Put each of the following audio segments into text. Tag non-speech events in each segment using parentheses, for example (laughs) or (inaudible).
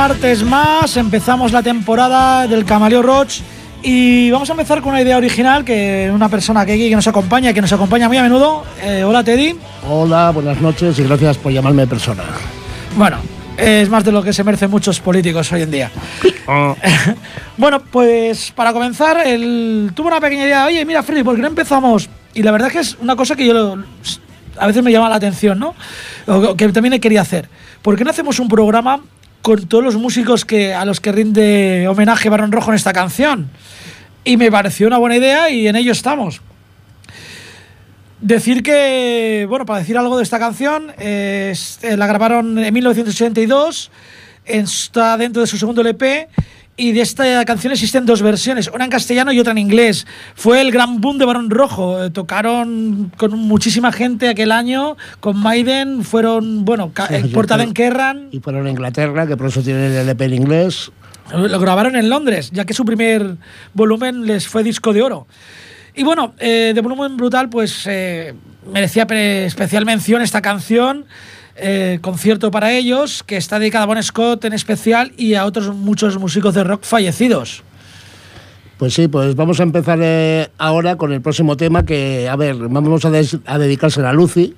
martes más, empezamos la temporada del Camaleo Roach y vamos a empezar con una idea original que una persona que, que nos acompaña, que nos acompaña muy a menudo. Eh, hola Teddy. Hola, buenas noches y gracias por llamarme persona. Bueno, es más de lo que se merecen muchos políticos hoy en día. Ah. (laughs) bueno, pues para comenzar, él tuvo una pequeña idea, oye, mira Freddy, ¿por qué no empezamos? Y la verdad es que es una cosa que yo lo- a veces me llama la atención, ¿no? O que también quería hacer. ¿Por qué no hacemos un programa con todos los músicos que, a los que rinde homenaje Barón Rojo en esta canción? Y me pareció una buena idea y en ello estamos. Decir que, bueno, para decir algo de esta canción, eh, la grabaron en 1982, está dentro de su segundo LP, y de esta canción existen dos versiones, una en castellano y otra en inglés. Fue el gran boom de Barón Rojo, eh, tocaron con muchísima gente aquel año, con Maiden, fueron, bueno, Sí, portada en Kerrang, Y fueron a Inglaterra, que por eso tienen el EP en inglés. lo grabaron en Londres, ya que su primer volumen les fue disco de oro. Y bueno, eh, de volumen brutal, pues eh, merecía especial mención esta canción, eh, concierto para ellos, que está dedicada a Bon Scott en especial y a otros muchos músicos de rock fallecidos. Pues sí, pues vamos a empezar eh, ahora con el próximo tema que, a ver, vamos a, des- a Lucy,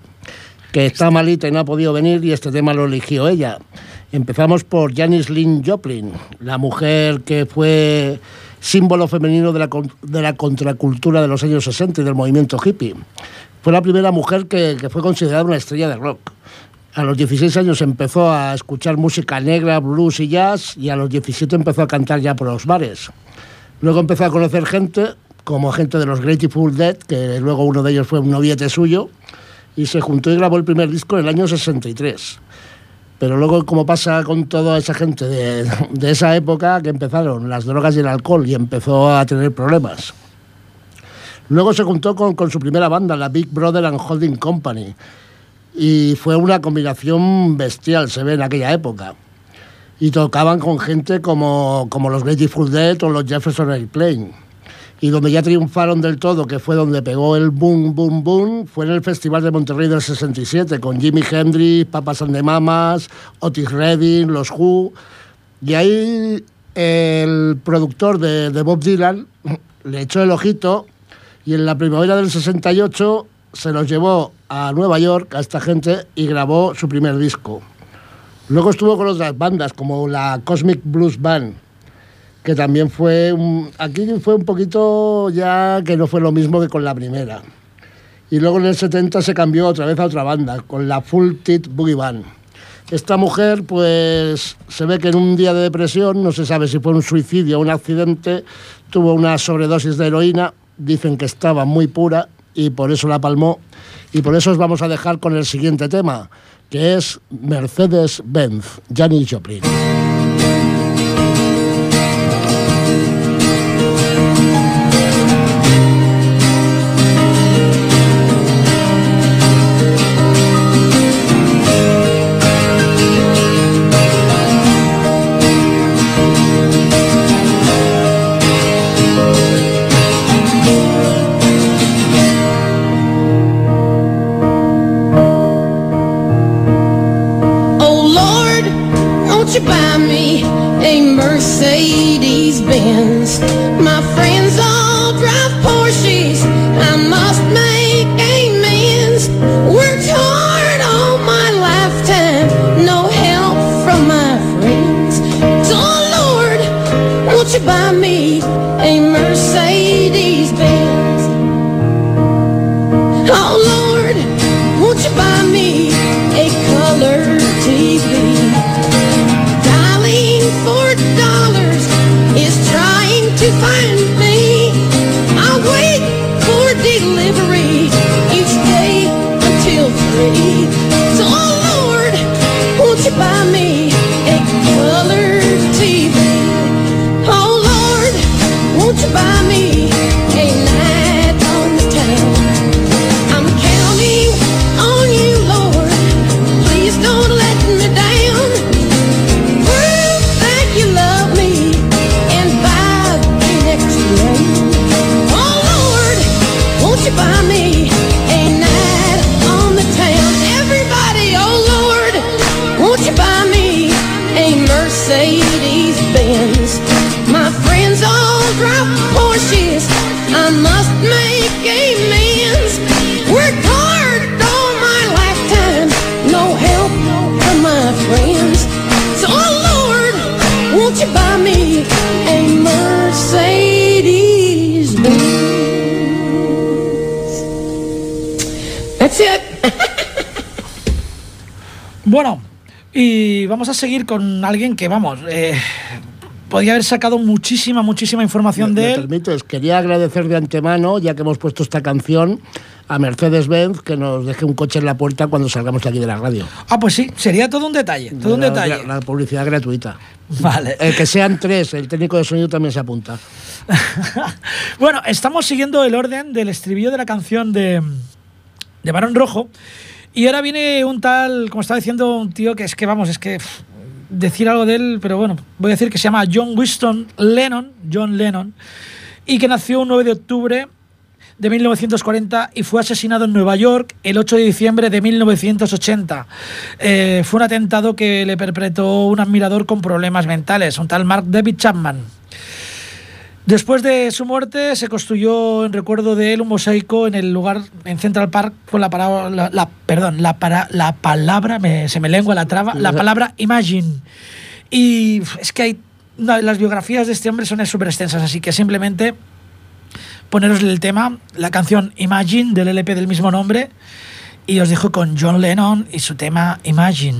que está malita y no ha podido venir y este tema lo eligió ella. Empezamos por Janis Lynn Joplin, la mujer que fue símbolo femenino de la, de la contracultura de los años 60 y del movimiento hippie. Fue la primera mujer que fue considerada una estrella de rock. A los 16 años empezó a escuchar música negra, blues y jazz y a los 17 empezó a cantar ya por los bares. Luego empezó a conocer gente, como gente de los Grateful Dead, que luego uno de ellos fue un noviete suyo, y se juntó y grabó el primer disco en el año 63. Pero luego, como pasa con toda esa gente de, esa época, que empezaron las drogas y el alcohol y empezó a tener problemas. Luego se juntó con, con su primera banda, la Big Brother and Holding Company, y fue una combinación bestial, se ve en aquella época y tocaban con gente como, como los Grateful Dead o los Jefferson Airplane. Y donde ya triunfaron del todo, que fue donde pegó el boom, boom, boom, fue en el Festival de Monterrey del 67, con Jimi Hendrix, Papas and the Mamas, Otis Redding, los Who. Y ahí el productor de, de Bob Dylan le echó el ojito y en la primavera del 68 se los llevó a Nueva York a esta gente y grabó su primer disco. Luego estuvo con otras bandas como la Cosmic Blues Band, que también fue un, aquí fue un poquito ya que no fue lo mismo que con la primera. Y luego en el 70 se cambió otra vez a otra banda, con la Full Tit Boogie Band. Esta mujer, pues se ve que en un día de depresión, no se sabe si fue un suicidio o un accidente, tuvo una sobredosis de heroína, dicen que estaba muy pura y por eso la palmó. Y por eso os vamos a dejar con el siguiente tema, que es Mercedes-Benz, Janis Joplin. te vamos a seguir con alguien que, vamos, eh, podía haber sacado muchísima, muchísima información ¿Me de él. permites? Quería agradecer de antemano, ya que hemos puesto esta canción, a Mercedes-Benz que nos deje un coche en la puerta cuando salgamos de aquí de la radio. Ah, pues sí, sería todo un detalle, todo un La- detalle. La, la publicidad gratuita. Vale. El que sean tres, el técnico de sonido también se apunta. (laughs) bueno, estamos siguiendo el orden del estribillo de la canción de, de Barón Rojo. Y ahora viene un tal, como estaba diciendo, un tío que es que, vamos, es que decir algo de él, pero bueno, voy a decir que se llama John Winston Lennon, John Lennon, y que nació un 9 de octubre de 1940 y fue asesinado en Nueva York el 8 de diciembre de 1980. Eh, fue un atentado que le perpetró un admirador con problemas mentales, un tal Mark David Chapman. Después de su muerte se construyó en recuerdo de él un mosaico en el lugar en Central Park con la palabra la, la- perdón la, para, la palabra me- se me lengua la traba la palabra Imagine y es que hay no, las biografías de este hombre son súper extensas así que simplemente poneros el tema la canción Imagine del LP del mismo nombre y os dejo con John Lennon y su tema Imagine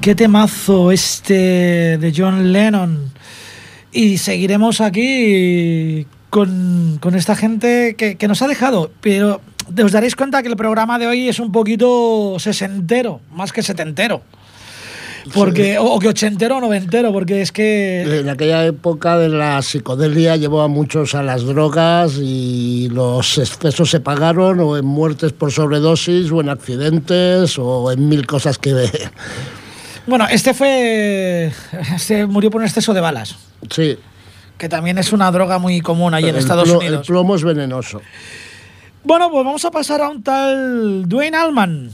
qué temazo este de John Lennon. Y seguiremos aquí con, con esta gente que, que nos ha dejado. Pero os daréis cuenta que el programa de hoy es un poquito sesentero, más que setentero. Porque, o, o que ochentero o noventero, porque es que. En aquella época de la psicodelia llevó a muchos a las drogas y los excesos se pagaron o en muertes por sobredosis o en accidentes o en mil cosas que... Bueno, este fue. Se murió por un exceso de balas, Sí. que también es una droga muy común ahí en el Estados Unidos. El plomo es venenoso. Bueno, pues vamos a pasar a un tal Dwayne Allman,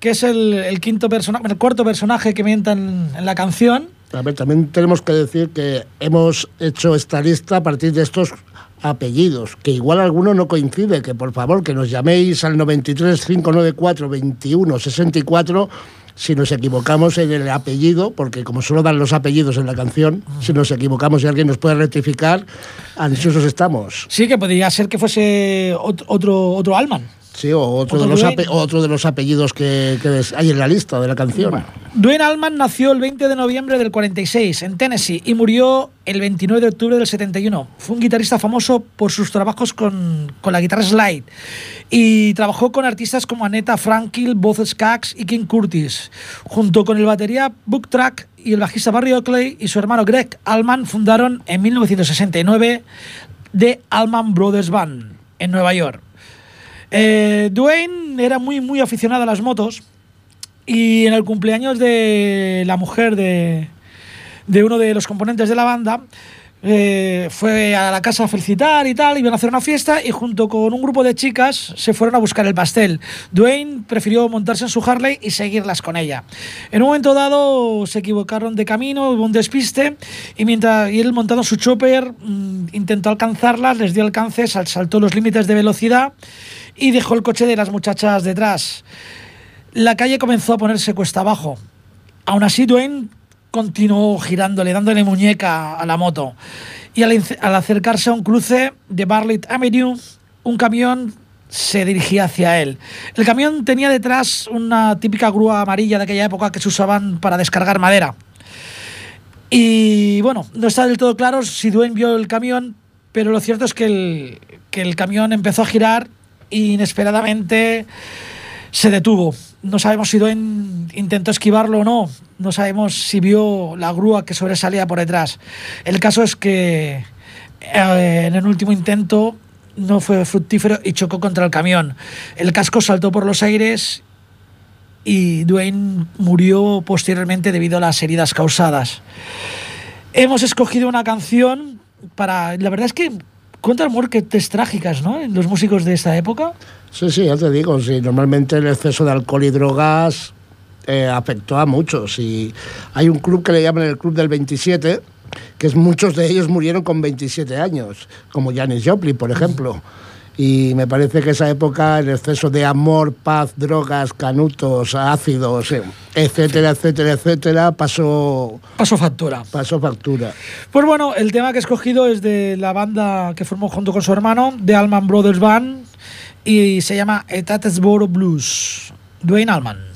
que es el, el quinto personaje, el cuarto personaje que mienta en, en la canción. A ver, también tenemos que decir que hemos hecho esta lista a partir de estos apellidos, que igual alguno no coincide, que por favor que nos llaméis al 93 594 21 64 si nos equivocamos en el apellido, porque como solo dan los apellidos en la canción, si nos equivocamos y alguien nos puede rectificar, ansiosos estamos. Sí, que podría ser que fuese ot- otro, otro Allman. Sí, o otro, de los, Dwayne. ape- otro de los apellidos que, hay en la lista de la canción. Dwayne Allman nació el 20 de noviembre del 46 en Tennessee y murió el 29 de octubre del 71. Fue un guitarrista famoso por sus trabajos con, con la guitarra slide y trabajó con artistas como Aneta Frankel, Boz Skaggs y King Curtis. Junto con el batería Book Track y el bajista Barry Oakley y su hermano Greg Allman fundaron en 1969 The Allman Brothers Band en Nueva York. Eh, Dwayne era muy, muy aficionado a las motos y en el cumpleaños de la mujer de, de uno de los componentes de la banda, eh, fue a la casa a felicitar y tal, iban a hacer una fiesta y junto con un grupo de chicas se fueron a buscar el pastel. Dwayne prefirió montarse en su Harley y seguirlas con ella. En un momento dado se equivocaron de camino, hubo un despiste y mientras él montando su chopper mm, intentó alcanzarlas, les dio alcance, sal- saltó los límites de velocidad y dejó el coche de las muchachas detrás. La calle comenzó a ponerse cuesta abajo. Aún así, Dwayne continuó girándole, dándole muñeca a la moto. Y al, acercarse a un cruce de Bartlett Avenue, un camión se dirigía hacia él. El camión tenía detrás una típica grúa amarilla de aquella época que se usaban para descargar madera. Y bueno, no está del todo claro si Dwayne vio el camión, pero lo cierto es que el, que el camión empezó a girar inesperadamente se detuvo. No sabemos si Dwayne intentó esquivarlo o no. No sabemos si vio la grúa que sobresalía por detrás. El caso es que eh, en el último intento no fue fructífero y chocó contra el camión. El casco saltó por los aires y Dwayne murió posteriormente debido a las heridas causadas. Hemos escogido una canción para... La verdad es que cuentan muertes trágicas, ¿no? En los músicos de esta época. Sí, sí, ya te digo, sí, normalmente el exceso de alcohol y drogas eh, afectó a muchos. Y hay un club que le llaman el Club del 27, que es, muchos de ellos murieron con 27 años, como Janis Joplin, por ejemplo. Y me parece que esa época, el exceso de amor, paz, drogas, canutos, ácidos, etcétera, etcétera, etcétera, pasó, Pasó factura. pasó factura. Pues bueno, el tema que he escogido es de la banda que formó junto con su hermano, The Allman Brothers Band, y se llama Etatesboro Blues. Dwayne Allman.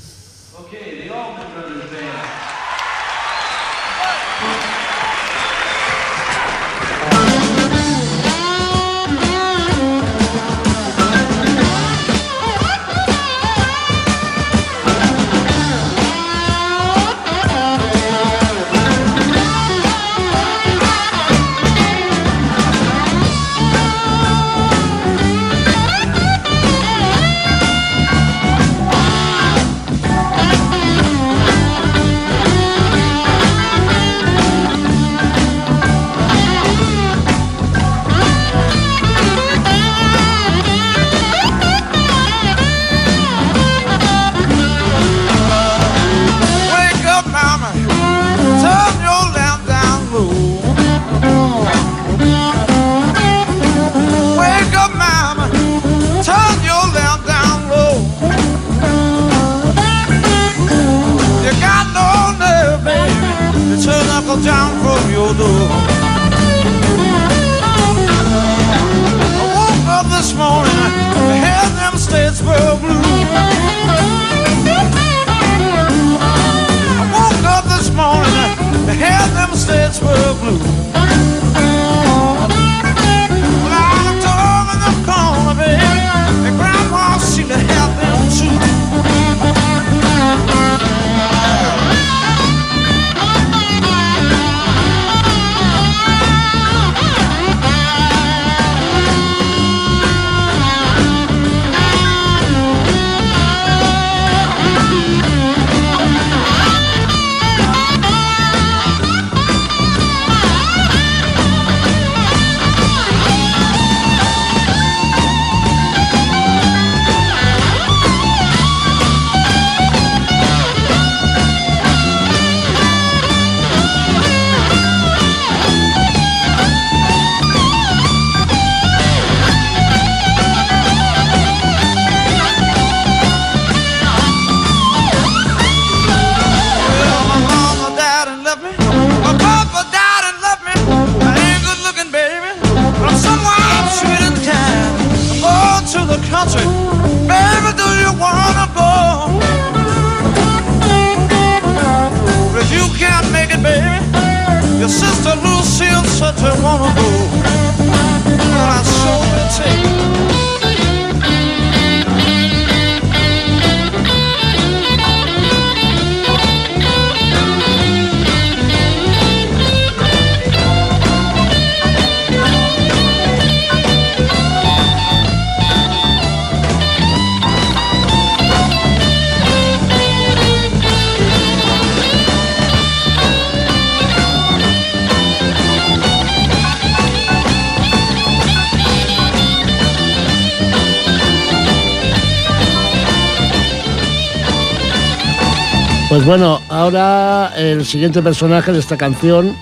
Bueno, ahora el siguiente personaje de esta canción,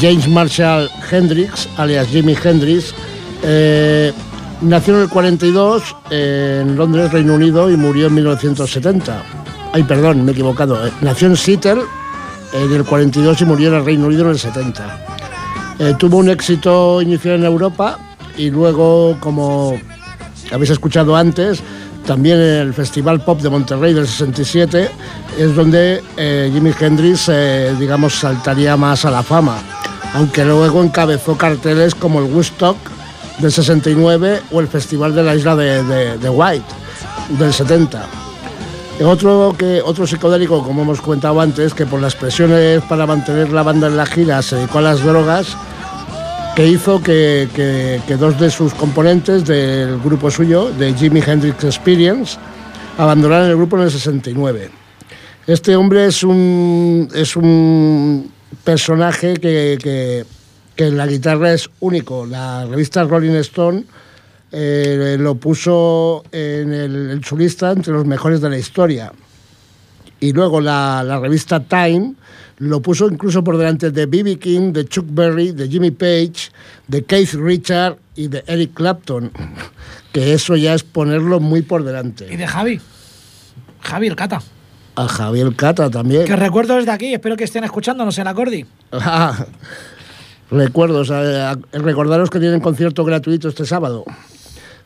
James Marshall Hendrix, alias Jimi Hendrix, eh, nació en el 42 en Londres, Reino Unido, y murió en 1970. Ay, perdón, me he equivocado. eh, Nació en Seattle en el 42 y murió en el Reino Unido en el 70. Eh, tuvo un éxito inicial en Europa y luego, como habéis escuchado antes, también el Festival Pop de Monterrey del 67 es donde eh, Jimi Hendrix, eh, digamos, saltaría más a la fama, aunque luego encabezó carteles como el Woodstock del 69 o el Festival de la Isla de White del 70. Otro, que, otro psicodélico, como hemos comentado antes, que por las presiones para mantener la banda en la gira se dedicó a las drogas, que hizo que, que- que dos de sus componentes del grupo suyo, de Jimi Hendrix Experience, abandonaran el grupo en el 69. Este hombre es un, es un personaje que, que- en la guitarra es único. La revista Rolling Stone eh, lo puso en, el, en su lista entre los mejores de la historia. Y luego la revista Time lo puso incluso por delante de B.B. King, de Chuck Berry, de Jimmy Page, de Keith Richard y de Eric Clapton. (laughs) Que eso ya es ponerlo muy por Y delante. de Javi. Javi, el Cata. A Javier Cata también. Que recuerdo desde aquí, espero que estén escuchándonos en Acordi. (laughs) Ah, Recuerdos, a- recordaros que tienen concierto gratuito este sábado.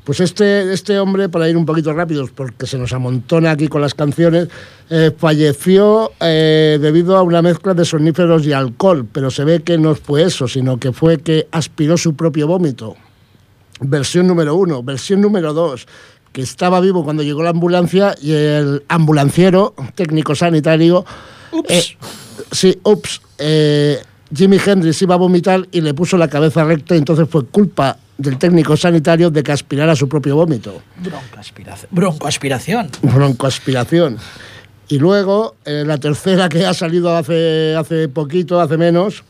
Pues este, este hombre, para ir un poquito rápidos, porque se nos amontona aquí con las canciones, eh, falleció eh, debido a una mezcla de soníferos y alcohol, pero se ve que no fue eso, sino que fue que aspiró su propio vómito. Versión número uno. Versión número dos, que estaba vivo cuando llegó la ambulancia y el ambulanciero, técnico sanitario, Ups. eh, sí, ups, eh, Jimi Hendrix iba a vomitar y le puso la cabeza recta y entonces fue culpa del técnico sanitario de que aspirara su propio vómito. Broncoaspiración. Broncoaspiración. Broncoaspiración. Y luego, eh, la tercera que ha salido hace, hace poquito, hace menos,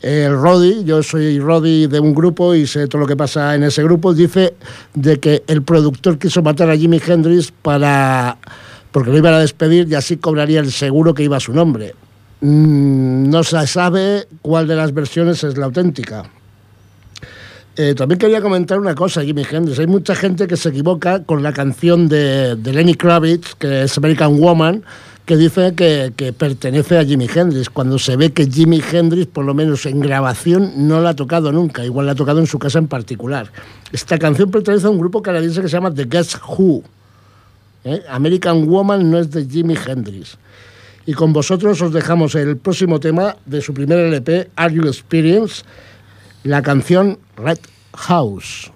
el Roddy, yo soy Roddy de un grupo y sé todo lo que pasa en ese grupo, dice de que el productor quiso matar a Jimi Hendrix para porque lo iban a despedir y así cobraría el seguro que iba a su nombre. Mm, no se sabe cuál de las versiones es la auténtica. Eh, también quería comentar una cosa, Jimi Hendrix. Hay mucha gente que se equivoca con la canción de, de Lenny Kravitz, que es American Woman, que dice que, que pertenece a Jimi Hendrix, cuando se ve que Jimi Hendrix, por lo menos en grabación, no la ha tocado nunca, igual la ha tocado en su casa en particular. Esta canción pertenece a un grupo canadiense que se llama The Guess Who. ¿eh? American Woman no es de Jimi Hendrix. Y con vosotros os dejamos el próximo tema de su primer LP, Are You Experience? la canción Red House.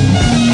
Thank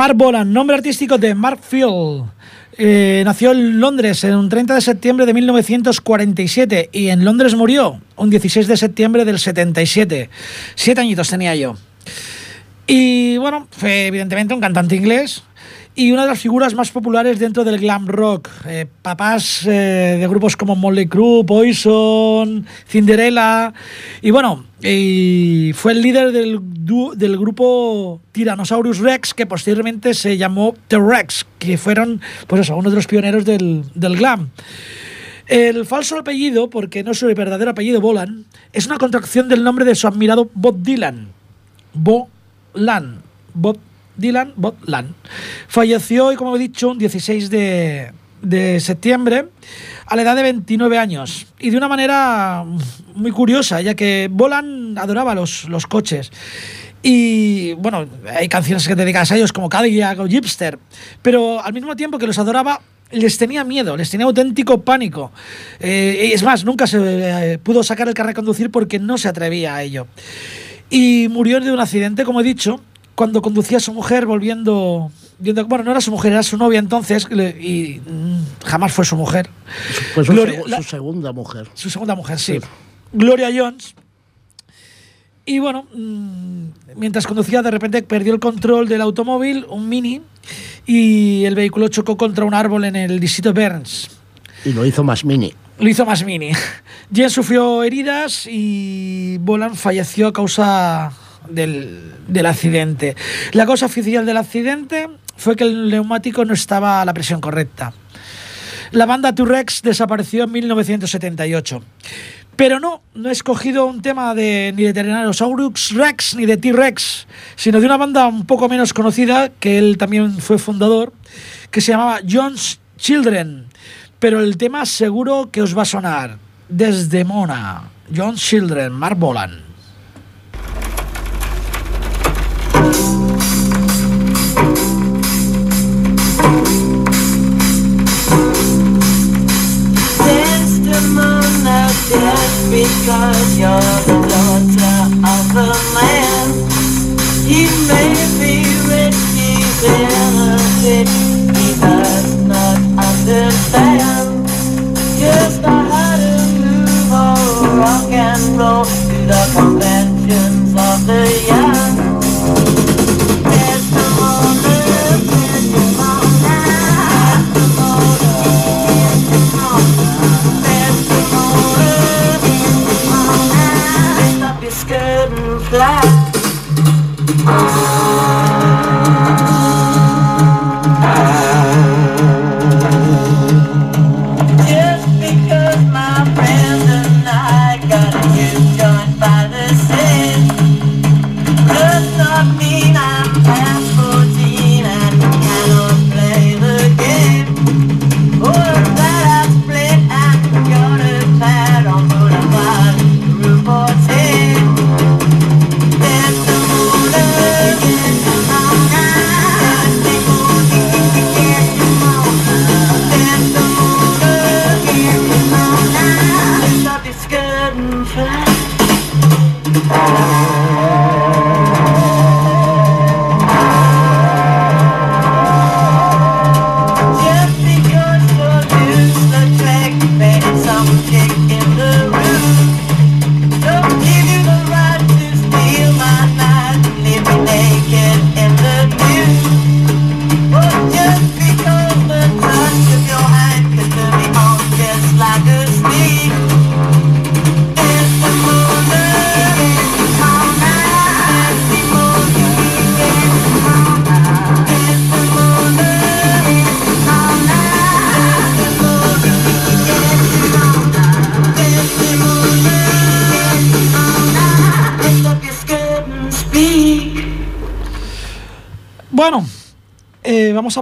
Mark Bolan, nombre artístico de Mark Field. Eh, nació en Londres en un 30 de septiembre de 1947 y en Londres murió un 16 de septiembre del 77. Siete añitos tenía yo. Y bueno, fue evidentemente un cantante inglés y una de las figuras más populares dentro del glam rock. Eh, papás eh, de grupos como Motley Crue, Poison, Cinderella. Y bueno, fue el líder del, del grupo Tyrannosaurus Rex, que posteriormente se llamó The Rex, que fueron pues eso, uno de los pioneros del, del glam. El falso apellido, porque no es su verdadero apellido Bolan, es una contracción del nombre de su admirado Bob Dylan. Bolan. Bob Dylan, Bob Lan. Falleció, y como he dicho, un 16 de, de septiembre a la edad de 29 años. Y de una manera muy curiosa, ya que Bolan adoraba los, los coches. Y bueno, hay canciones que dedicadas a ellos como Cadillac o Gipster, pero al mismo tiempo que los adoraba, les tenía miedo, les tenía auténtico pánico. Eh, es más, nunca se eh, pudo sacar el carnet de conducir porque no se atrevía a ello. Y murió de un accidente, como he dicho, cuando conducía a su mujer volviendo... viendo- bueno, no era su mujer, era su novia entonces, y mm, jamás fue su mujer. Su, Gloria- la- su segunda mujer. su segunda mujer, sí. Sí. Gloria Jones. Y bueno, mm, mientras conducía, de repente perdió el control del automóvil, un mini, y el vehículo chocó contra un árbol en el distrito Burns. Y lo hizo más mini. Lo hizo más mini. (laughs) Jen sufrió heridas y Bolan falleció a causa del, del accidente. La causa oficial del accidente fue que el neumático no estaba a la presión correcta. La banda T-Rex desapareció en 1978. Pero no, no he escogido un tema de, ni de Tyrannosaurus Rex ni de T-Rex, sino de una banda un poco menos conocida, que él también fue fundador, que se llamaba John's Children. Pero el tema seguro que os va a sonar. Desde Mona, John's Children, Mark Bolan. Dead because you're the daughter of the man. He may be rich, he's innocent, he does not understand. Just how to move or rock and roll to the conventions mind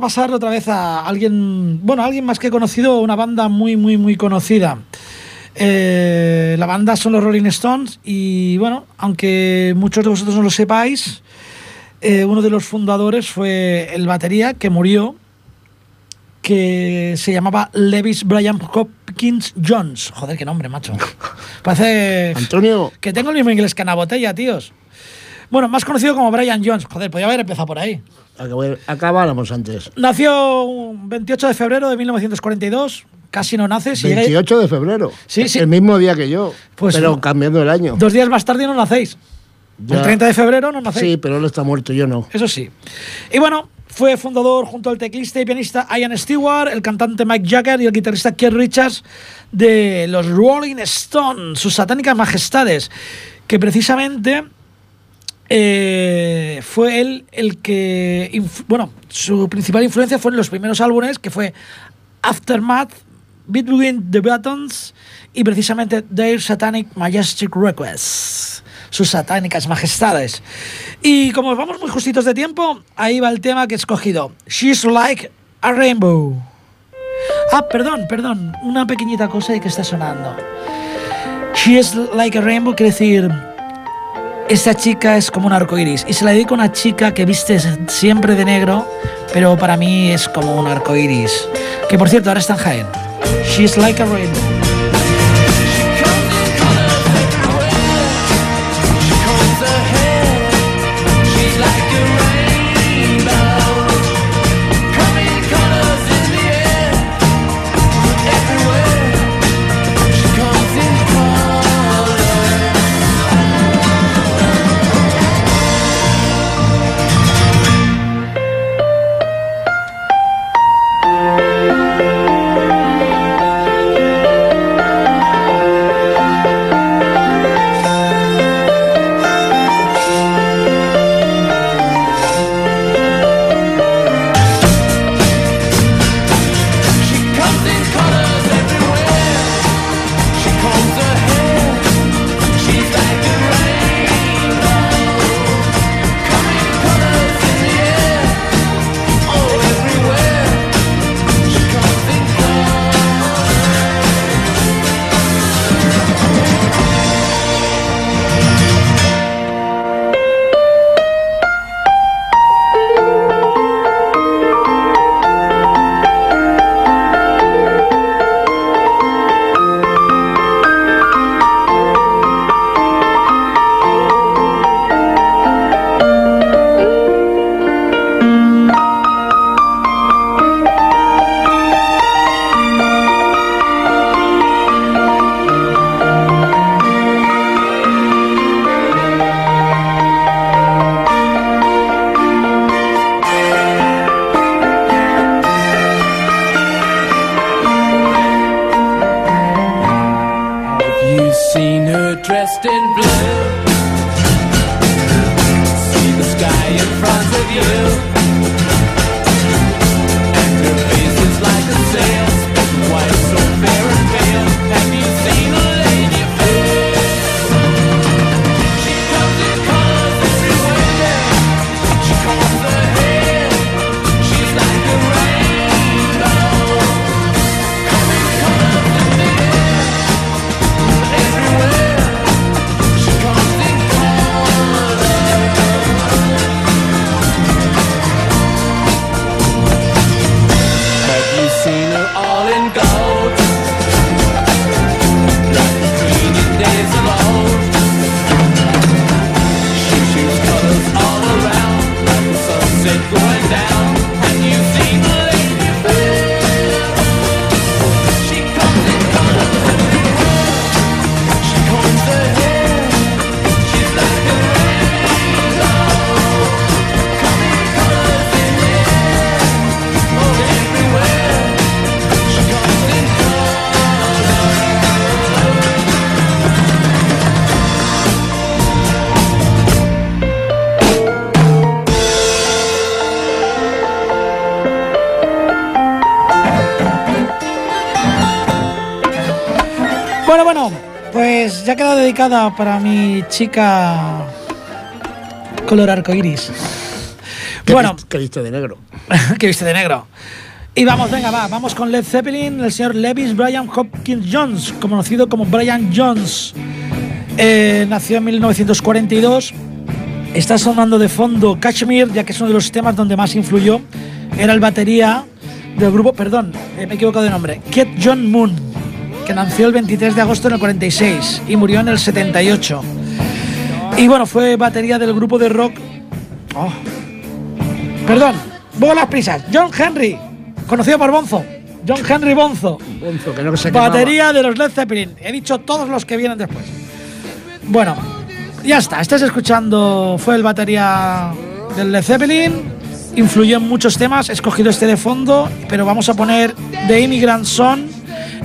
pasar otra vez a alguien, bueno, alguien más que conocido, una banda muy, muy, muy conocida. Eh, la banda son los Rolling Stones y bueno, aunque muchos de vosotros no lo sepáis, eh, uno de los fundadores fue el batería que murió, que se llamaba Levis Brian Hopkins Jones. Joder, qué nombre, macho. (laughs) Parece Antonio, que tengo el mismo inglés que Ana Botella, tíos. Bueno, más conocido como Brian Jones. Joder, podía haber empezado por ahí. Acab- Acabáramos antes. Nació un 28 de febrero de 1942. Casi no nace. si llega- 28 de febrero. Sí, sí. El mismo día que yo. Pues pero cambiando el año. Dos días más tarde no nacéis. Ya. El 30 de febrero no nacéis. Sí, pero él está muerto, yo no. Eso sí. Y bueno, fue fundador junto al teclista y pianista Ian Stewart, el cantante Mike Jagger y el guitarrista Keith Richards de los Rolling Stones, sus satánicas majestades, que precisamente eh, fue él el que, bueno, su principal influencia fue en los primeros álbumes, que fue Aftermath, Between the Buttons y precisamente Their Satanic Majestic Requests, sus satánicas majestades. Y como vamos muy justitos de tiempo, ahí va el tema que he escogido, She's Like a Rainbow. Ah, perdón, perdón, una pequeñita cosa que está sonando. She's Like a Rainbow quiere decir esta chica es como un arco iris. Y se la dedico a una chica que viste siempre de negro, pero para mí es como un arco iris. Que por cierto, ahora está en Jaén. She's like a rainbow. Dedicada para mi chica color arcoiris. ¿Qué Bueno, viste- ¿Qué viste de negro? (laughs) que viste de negro. Y vamos, venga, va, vamos con Led Zeppelin, el señor Levis Brian Hopkins Jones, conocido como Brian Jones. Eh, nació en 1942. Está sonando de fondo Kashmir, ya que es uno de los temas donde más influyó. Era el batería del grupo, perdón, eh, me he equivocado de nombre, Ket John Moon, que nació el 23 de agosto del 46 y murió en el 78. Y bueno, fue batería del grupo de rock. Oh. Perdón, voy a las prisas. John Henry, conocido por Bonzo. John Henry Bonzo. Bonzo, que no se. Batería de los Led Zeppelin. He dicho todos los que vienen después. Bueno, ya está. Estás escuchando. Fue el batería del Led Zeppelin. Influyó en muchos temas. He escogido este de fondo. Pero vamos a poner The Immigrant Song.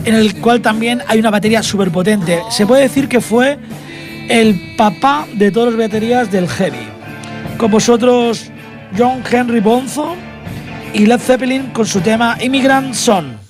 En el cual también hay una batería súper potente. Se puede decir que fue el papá de todas las baterías del heavy. Con vosotros, John Henry Bonzo y Led Zeppelin con su tema Immigrant Song.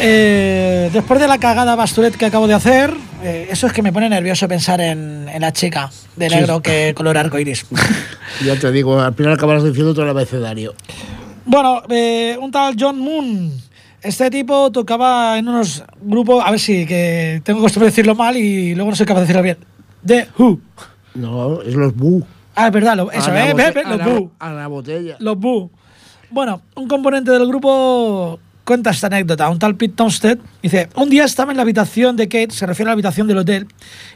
Eh, después de la cagada basturet que acabo de hacer, eh, eso es que me pone nervioso pensar en, en la chica de negro que color arcoiris. (laughs) Ya te digo, al final acabarás diciendo todo el abecedario. bueno, eh, un tal John Moon. Este tipo tocaba en unos grupos, a ver si que tengo costumbre de decirlo mal y luego no soy capaz de decirlo bien. The Who. No, es los bu. Ah, es verdad, lo- eso, A eh, ve, a los la-. A la botella. Los Boo. Bueno, un componente del grupo cuenta esta anécdota. Un tal Pete Tomstead dice: Un día estaba en la habitación de Kate, se refiere a la habitación del hotel,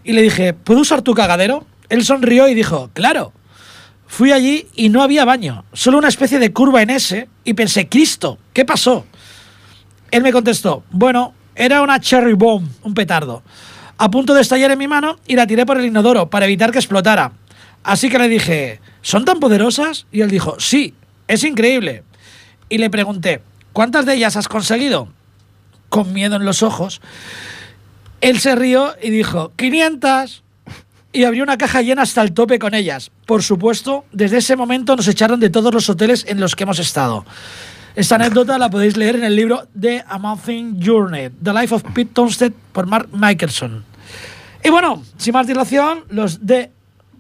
y le dije: ¿Puedo usar tu cagadero? Él sonrió y dijo: Claro. Fui allí y no había baño, solo una especie de curva en S, y pensé: Cristo, ¿qué pasó? Él me contestó: Bueno, era una cherry bomb, un petardo. A punto de estallar en mi mano y la tiré por el inodoro para evitar que explotara. Así que le dije, ¿son tan poderosas? Y él dijo, sí, es increíble. Y le pregunté, ¿cuántas de ellas has conseguido? Con miedo en los ojos. Él se rió y dijo, 500. Y abrió una caja llena hasta el tope con ellas. Por supuesto, desde ese momento nos echaron de todos los hoteles en los que hemos estado. Esta anécdota la podéis leer en el libro The Amazing Journey, The Life of Pete Tomstead por Mark Michelson. Y bueno, sin más dilación, los de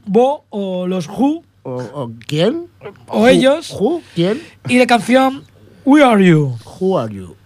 Bo o los Who ¿O, o quién? o Who- ellos Who? ¿Quién? y la canción Who are you? Who are you?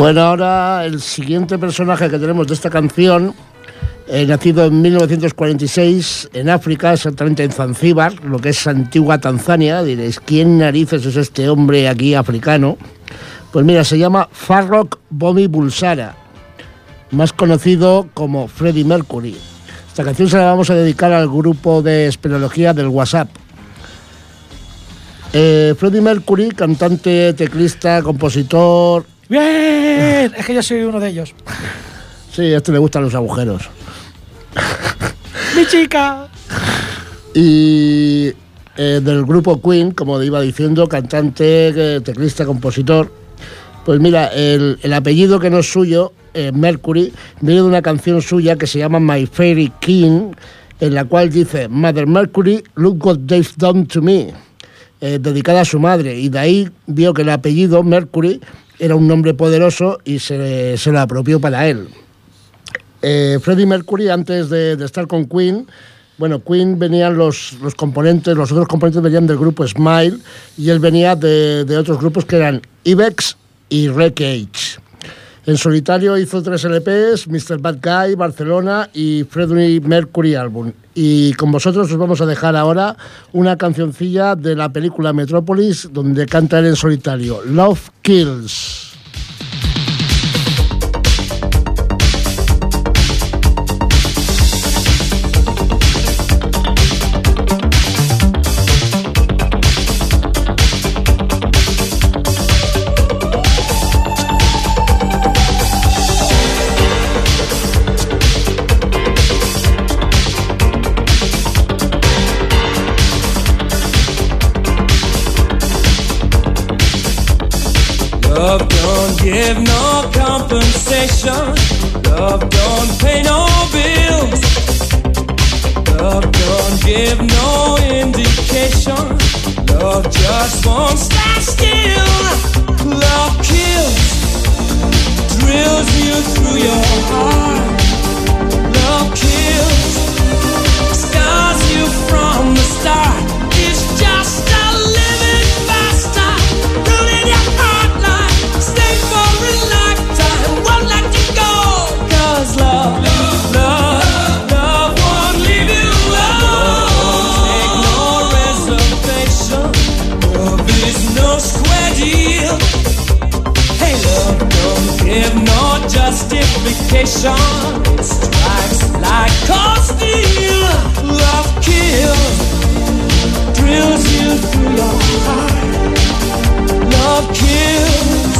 Bueno, ahora el siguiente personaje que tenemos de esta canción, eh, nacido en 1946 en África, exactamente en Zanzíbar, lo que es antigua Tanzania. Diréis, ¿quién narices es este hombre aquí africano? Pues mira, se llama Farrokh Bomi Bulsara, más conocido como Freddie Mercury. Esta canción se la vamos a dedicar al grupo de espeleología del WhatsApp. Eh, Freddie Mercury, cantante, teclista, compositor, ¡Bien! Es que yo soy uno de ellos. Sí, a este le gustan los agujeros. ¡Mi chica! Y eh, del grupo Queen, como iba diciendo, cantante, eh, teclista, compositor. Pues mira, el, el apellido que no es suyo, eh, Mercury, viene de una canción suya que se llama My Fairy King, en la cual dice, Mother Mercury, look what they've done to me, eh, dedicada a su madre. Y de ahí vio que el apellido Mercury era un nombre poderoso y se, se lo apropió para él. Eh, Freddie Mercury, antes de, de estar con Queen, bueno, Queen venían los, los componentes, los otros componentes venían del grupo Smile y él venía de, de otros grupos que eran Ibex y Wreckage. En solitario hizo tres LPs, Mr. Bad Guy, Barcelona y Freddie Mercury Album. Y con vosotros os vamos a dejar ahora una cancioncilla de la película Metrópolis donde canta él en solitario, Love Kills. Love don't give no compensation. Love don't pay no bills. Love don't give no indication. Love just won't stand still. Love kills, drills you through your heart. Love kills, scars you from the start. It strikes like cold steel. Love kills, drills you through your heart. Love kills,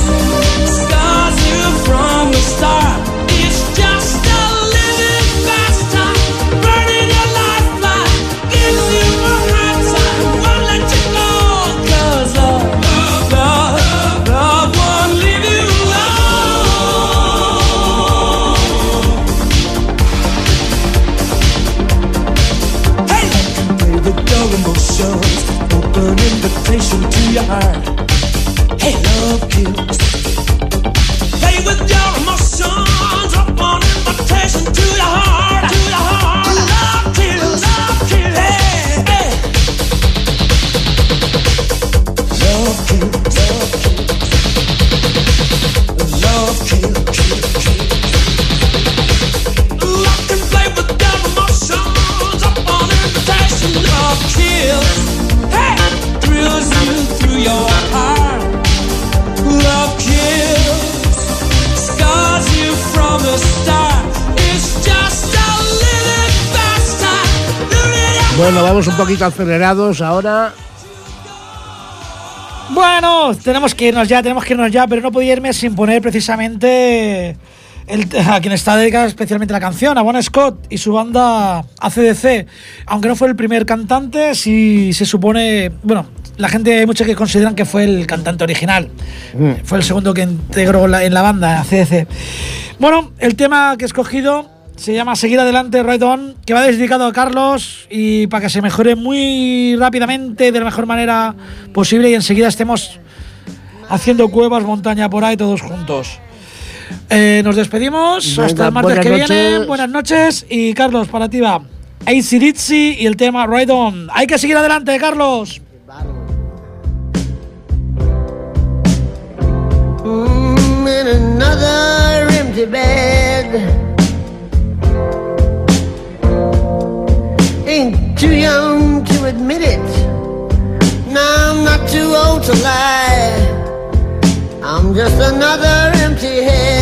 scars you from the start. Vamos un poquito acelerados ahora. Bueno, tenemos que irnos ya, tenemos que irnos ya, pero no podía irme sin poner precisamente el- a quien está dedicada especialmente la canción, a Bon Scott y su banda ACDC. Aunque no fue el primer cantante, sí se supone, bueno, la gente hay muchos que consideran que fue el cantante original. Fue el segundo que integró la- en la banda ACDC. Bueno, el tema que he escogido se llama Seguir Adelante, Right On, que va dedicado a Carlos y para que se mejore muy rápidamente, de la mejor manera posible y enseguida estemos haciendo cuevas, montaña por ahí todos juntos. Eh, nos despedimos Venga, hasta el martes que viene. Buenas noches y Carlos, para ti va. AC y el tema Right On. Hay que seguir adelante, Carlos. Mm, in another empty bed. Too young to admit it. No, I'm not too old to lie. I'm just another empty head.